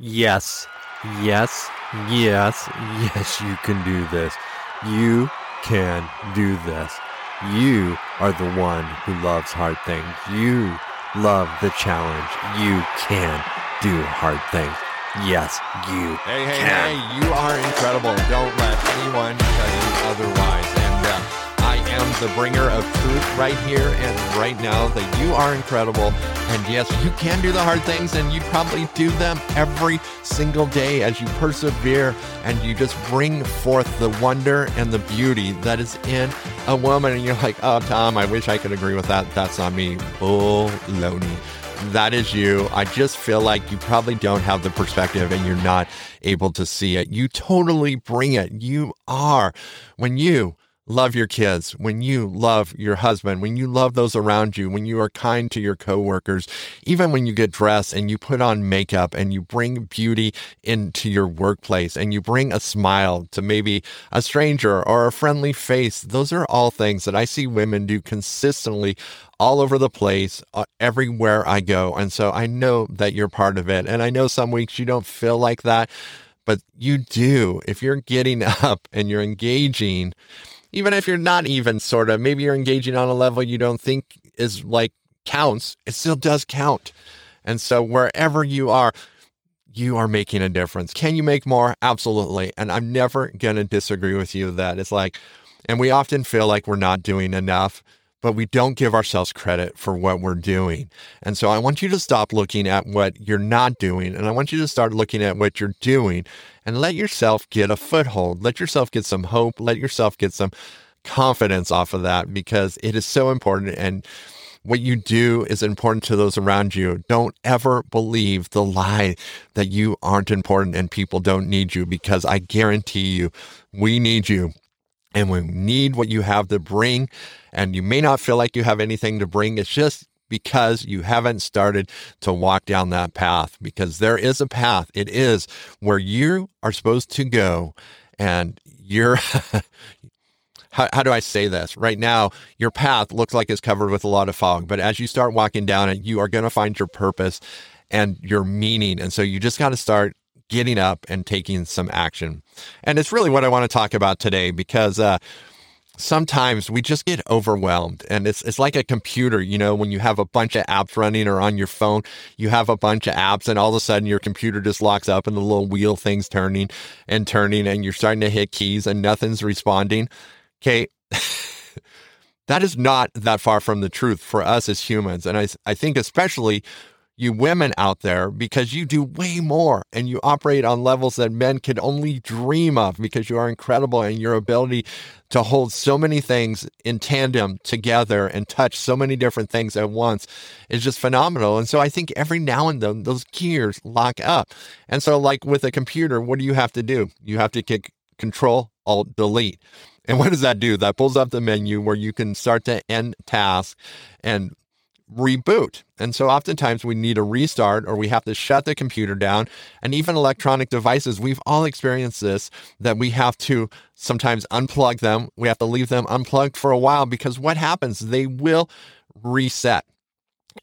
Yes, yes, yes, yes, you can do this. You can do this. You are the one who loves hard things. You love the challenge. You can do hard things. Yes, you Hey, hey, can. hey, you are incredible. Don't let anyone tell you otherwise. And uh, am the bringer of truth right here and right now that you are incredible. And yes, you can do the hard things and you probably do them every single day as you persevere and you just bring forth the wonder and the beauty that is in a woman. And you're like, oh, Tom, I wish I could agree with that. That's not me. Baloney that is you. I just feel like you probably don't have the perspective and you're not able to see it. You totally bring it. You are. When you love your kids, when you love your husband, when you love those around you, when you are kind to your coworkers, even when you get dressed and you put on makeup and you bring beauty into your workplace and you bring a smile to maybe a stranger or a friendly face, those are all things that I see women do consistently all over the place, uh, everywhere I go. And so I know that you're part of it. And I know some weeks you don't feel like that, but you do. If you're getting up and you're engaging, even if you're not even sort of, maybe you're engaging on a level you don't think is like counts, it still does count. And so wherever you are, you are making a difference. Can you make more? Absolutely. And I'm never going to disagree with you that it's like, and we often feel like we're not doing enough, but we don't give ourselves credit for what we're doing. And so I want you to stop looking at what you're not doing. And I want you to start looking at what you're doing and let yourself get a foothold. Let yourself get some hope. Let yourself get some confidence off of that because it is so important. And what you do is important to those around you. Don't ever believe the lie that you aren't important and people don't need you because I guarantee you, we need you and we need what you have to bring. And you may not feel like you have anything to bring. It's just because you haven't started to walk down that path because there is a path. It is where you are supposed to go and you're how, how do I say this? Right now, your path looks like it's covered with a lot of fog, but as you start walking down it, you are going to find your purpose and your meaning. And so you just got to start getting up and taking some action. And it's really what I want to talk about today because uh, sometimes we just get overwhelmed and it's it's like a computer you know when you have a bunch of apps running or on your phone you have a bunch of apps and all of a sudden your computer just locks up and the little wheel thing's turning and turning and you're starting to hit keys and nothing's responding okay that is not that far from the truth for us as humans and i i think especially you women out there because you do way more and you operate on levels that men could only dream of because you are incredible and your ability to hold so many things in tandem together and touch so many different things at once is just phenomenal. And so I think every now and then those gears lock up. And so, like with a computer, what do you have to do? You have to kick control, alt, delete. And what does that do? That pulls up the menu where you can start to end tasks and reboot. And so oftentimes we need a restart or we have to shut the computer down. And even electronic devices, we've all experienced this that we have to sometimes unplug them. We have to leave them unplugged for a while because what happens? They will reset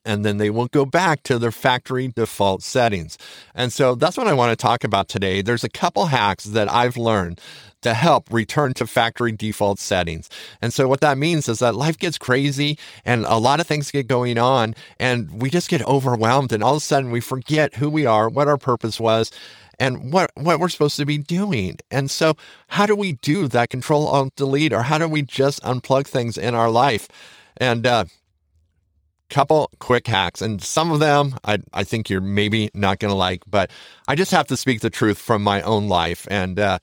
and then they will go back to their factory default settings. And so that's what I want to talk about today. There's a couple hacks that I've learned to help return to factory default settings. And so what that means is that life gets crazy and a lot of things get going on and we just get overwhelmed and all of a sudden we forget who we are, what our purpose was, and what what we're supposed to be doing. And so how do we do that control alt delete or how do we just unplug things in our life? And uh couple quick hacks and some of them I, I think you're maybe not going to like but i just have to speak the truth from my own life and uh,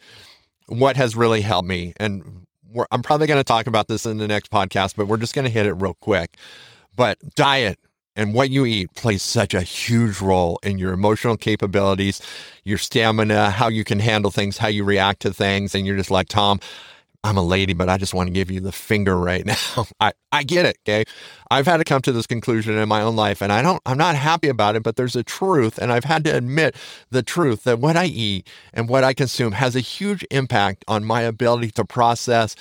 what has really helped me and i'm probably going to talk about this in the next podcast but we're just going to hit it real quick. But diet and what you eat plays such a huge role in your emotional capabilities your stamina how you can handle things how you react to things and you're just like tom I'm a lady, but I just want to give you the finger right now. I, I get it. Okay. I've had to come to this conclusion in my own life and I don't, I'm not happy about it, but there's a truth. And I've had to admit the truth that what I eat and what I consume has a huge impact on my ability to process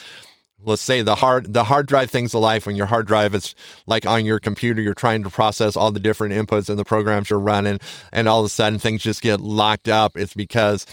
let's say the hard the hard drive things of life when your hard drive is like on your computer you're trying to process all the different inputs and the programs you're running and all of a sudden things just get locked up it's because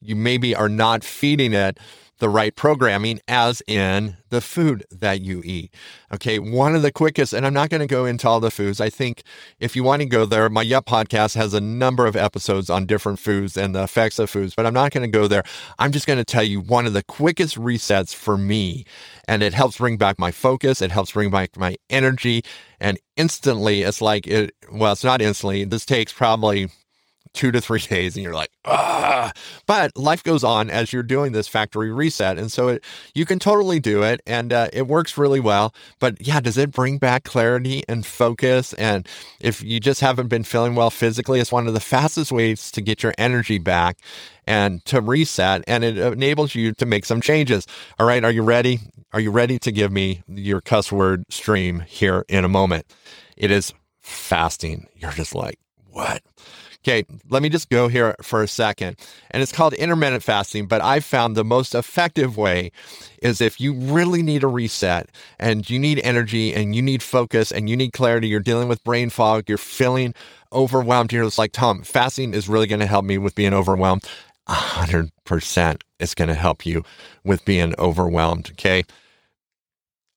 you maybe are not feeding it the right programming, as in the food that you eat. Okay, one of the quickest, and I'm not going to go into all the foods. I think if you want to go there, my Yup podcast has a number of episodes on different foods and the effects of foods, but I'm not going to go there. I'm just going to tell you one of the quickest resets for me, and it helps bring back my focus, it helps bring back my energy, and instantly it's like it, well, it's not instantly. This takes probably two to three days and you're like, ah. But life goes on as you're doing this factory reset. And so it, you can totally do it and uh, it works really well. But yeah, does it bring back clarity and focus? And if you just haven't been feeling well physically, it's one of the fastest ways to get your energy back and to reset. And it enables you to make some changes. All right. Are you ready? Are you ready to give me your cuss word stream here in a moment? It is fasting. You're just like, what? Okay, let me just go here for a second. And it's called intermittent fasting, but I found the most effective way is if you really need a reset and you need energy and you need focus and you need clarity, you're dealing with brain fog, you're feeling overwhelmed. You're just like, Tom, fasting is really going to help me with being overwhelmed. 100% it's going to help you with being overwhelmed. Okay.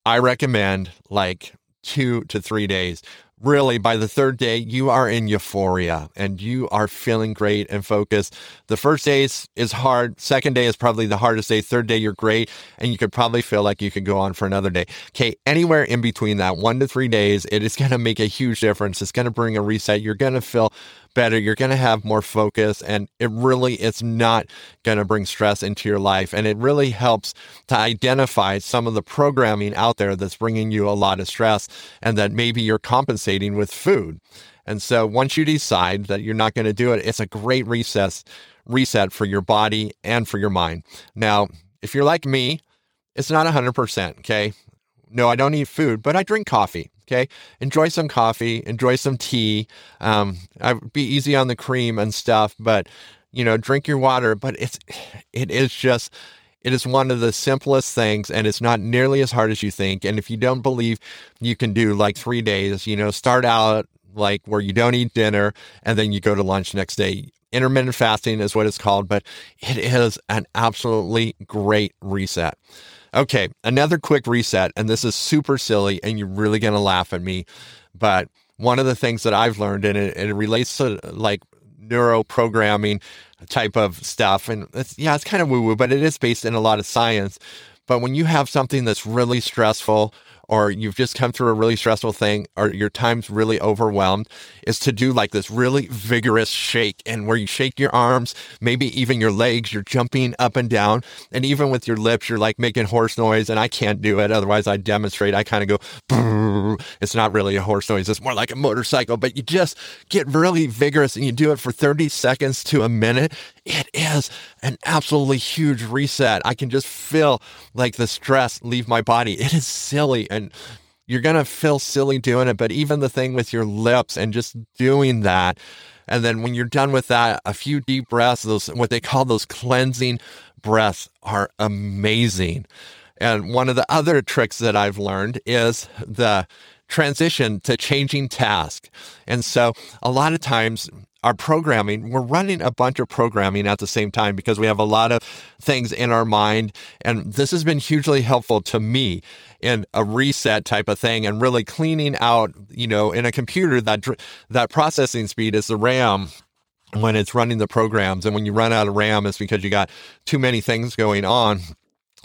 I recommend like two to three days. Really by the third day you are in euphoria and you are feeling great and focused. The first day is, is hard. Second day is probably the hardest day. Third day you're great and you could probably feel like you could go on for another day. Okay anywhere in between that one to three days it is going to make a huge difference. It's going to bring a reset. You're going to feel better. You're going to have more focus and it really it's not going to bring stress into your life. And it really helps to identify some of the programming out there that's bringing you a lot of stress and that maybe you're compensating with food. And so once you decide that you're not going to do it, it's a great recess reset for your body and for your mind. Now, if you're like me, it's not 100%, okay? No, I don't eat food, but I drink coffee. Okay. Enjoy some coffee, enjoy some tea. Um, I'd be easy on the cream and stuff, but you know, drink your water. But it's, it is just, it is one of the simplest things and it's not nearly as hard as you think. And if you don't believe you can do like three days, you know, start out like where you don't eat dinner and then you go to lunch next day. Intermittent fasting is what it's called, but it is an absolutely great reset. Okay, another quick reset, and this is super silly, and you're really going to laugh at me. But one of the things that I've learned, and it, it relates to like neuro programming type of stuff, and it's, yeah, it's kind of woo woo, but it is based in a lot of science. But when you have something that's really stressful or you've just come through a really stressful thing or your time's really overwhelmed is to do like this really vigorous shake and where you shake your arms, maybe even your legs, you're jumping up and down. And even with your lips, you're like making horse noise. And I can't do it. Otherwise, I demonstrate. I kind of go, it's not really a horse noise. It's more like a motorcycle, but you just get really vigorous and you do it for 30 seconds to a minute. It is an absolutely huge reset. I can just feel like the stress leave my body. It is silly and you're going to feel silly doing it. But even the thing with your lips and just doing that. And then when you're done with that, a few deep breaths, those, what they call those cleansing breaths are amazing. And one of the other tricks that I've learned is the transition to changing task. And so a lot of times our programming, we're running a bunch of programming at the same time because we have a lot of things in our mind. And this has been hugely helpful to me in a reset type of thing and really cleaning out, you know, in a computer that, that processing speed is the RAM when it's running the programs. And when you run out of RAM, it's because you got too many things going on.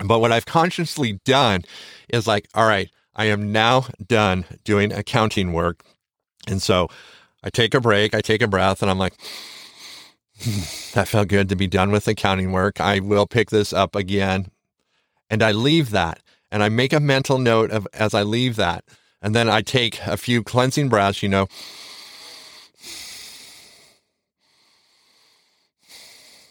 But what I've consciously done is like, all right, I am now done doing accounting work. And so I take a break, I take a breath, and I'm like, hmm, that felt good to be done with accounting work. I will pick this up again. And I leave that and I make a mental note of as I leave that. And then I take a few cleansing breaths, you know.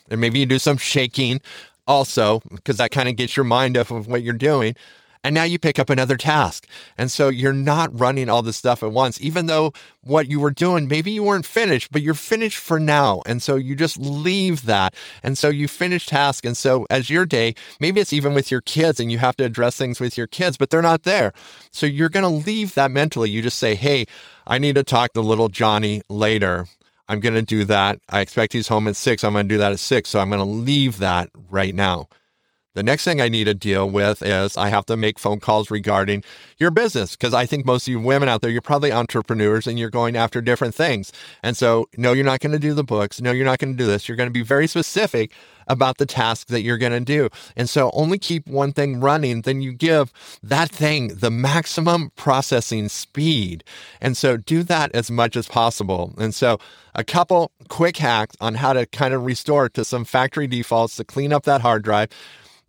And maybe you do some shaking also, because that kind of gets your mind off of what you're doing. And now you pick up another task. And so you're not running all this stuff at once, even though what you were doing, maybe you weren't finished, but you're finished for now. And so you just leave that. And so you finish task. And so as your day, maybe it's even with your kids and you have to address things with your kids, but they're not there. So you're going to leave that mentally. You just say, Hey, I need to talk to little Johnny later. I'm going to do that. I expect he's home at six. I'm going to do that at six. So I'm going to leave that right now. The next thing I need to deal with is I have to make phone calls regarding your business because I think most of you women out there, you're probably entrepreneurs and you're going after different things. And so, no, you're not going to do the books. No, you're not going to do this. You're going to be very specific about the task that you're going to do. And so, only keep one thing running, then you give that thing the maximum processing speed. And so, do that as much as possible. And so, a couple quick hacks on how to kind of restore to some factory defaults to clean up that hard drive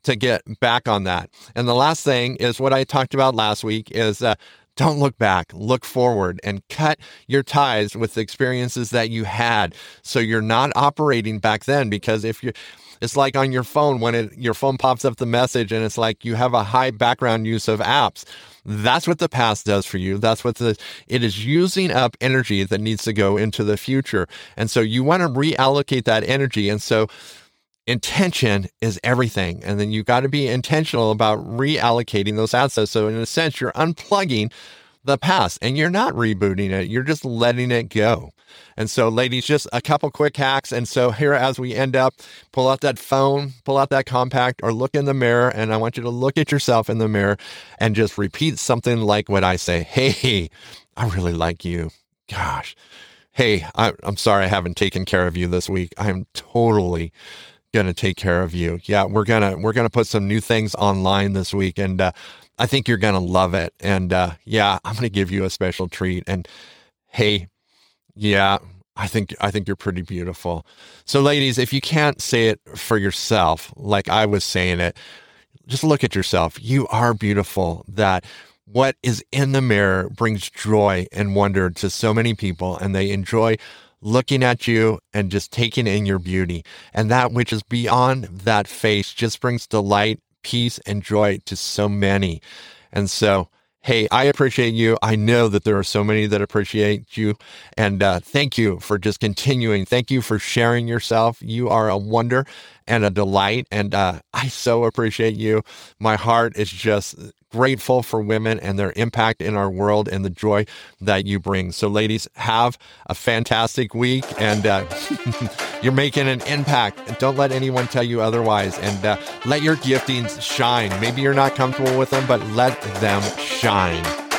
to get back on that. And the last thing is what I talked about last week is uh, don't look back, look forward and cut your ties with the experiences that you had. So you're not operating back then because if you it's like on your phone when it, your phone pops up the message and it's like you have a high background use of apps. That's what the past does for you. That's what the, it is using up energy that needs to go into the future. And so you want to reallocate that energy. And so intention is everything. And then you got to be intentional about reallocating those assets. So in a sense, you're unplugging the past and you're not rebooting it. You're just letting it go. And so, ladies, just a couple quick hacks. And so, here as we end up, pull out that phone, pull out that compact, or look in the mirror. And I want you to look at yourself in the mirror and just repeat something like what I say Hey, I really like you. Gosh. Hey, I, am sorry I haven't taken care of you this week. I'm totally going to take care of you. Yeah, we're going to we're going to put some new things online this week and uh, I think you're going to love it. And uh, yeah, I'm going to give you a special treat and hey, yeah, I think I think you're pretty beautiful. So ladies, if you can't say it for yourself like I was saying it, just look at yourself. You are beautiful. That what is in the mirror brings joy and wonder to so many people and they enjoy looking at you and just taking in your beauty. And that which is beyond that face just brings delight, peace, and joy to so many. And so, hey, I appreciate you. I know that there are so many that appreciate you. And uh, thank you for just continuing. Thank you for sharing yourself. You are a wonder and a delight. And uh, I so appreciate you. My heart is just grateful for women and their impact in our world and the joy that you bring. So, ladies, have a fantastic week and uh, you're making an impact. Don't let anyone tell you otherwise and uh, let your giftings shine. Maybe you're not comfortable with them, but let them shine.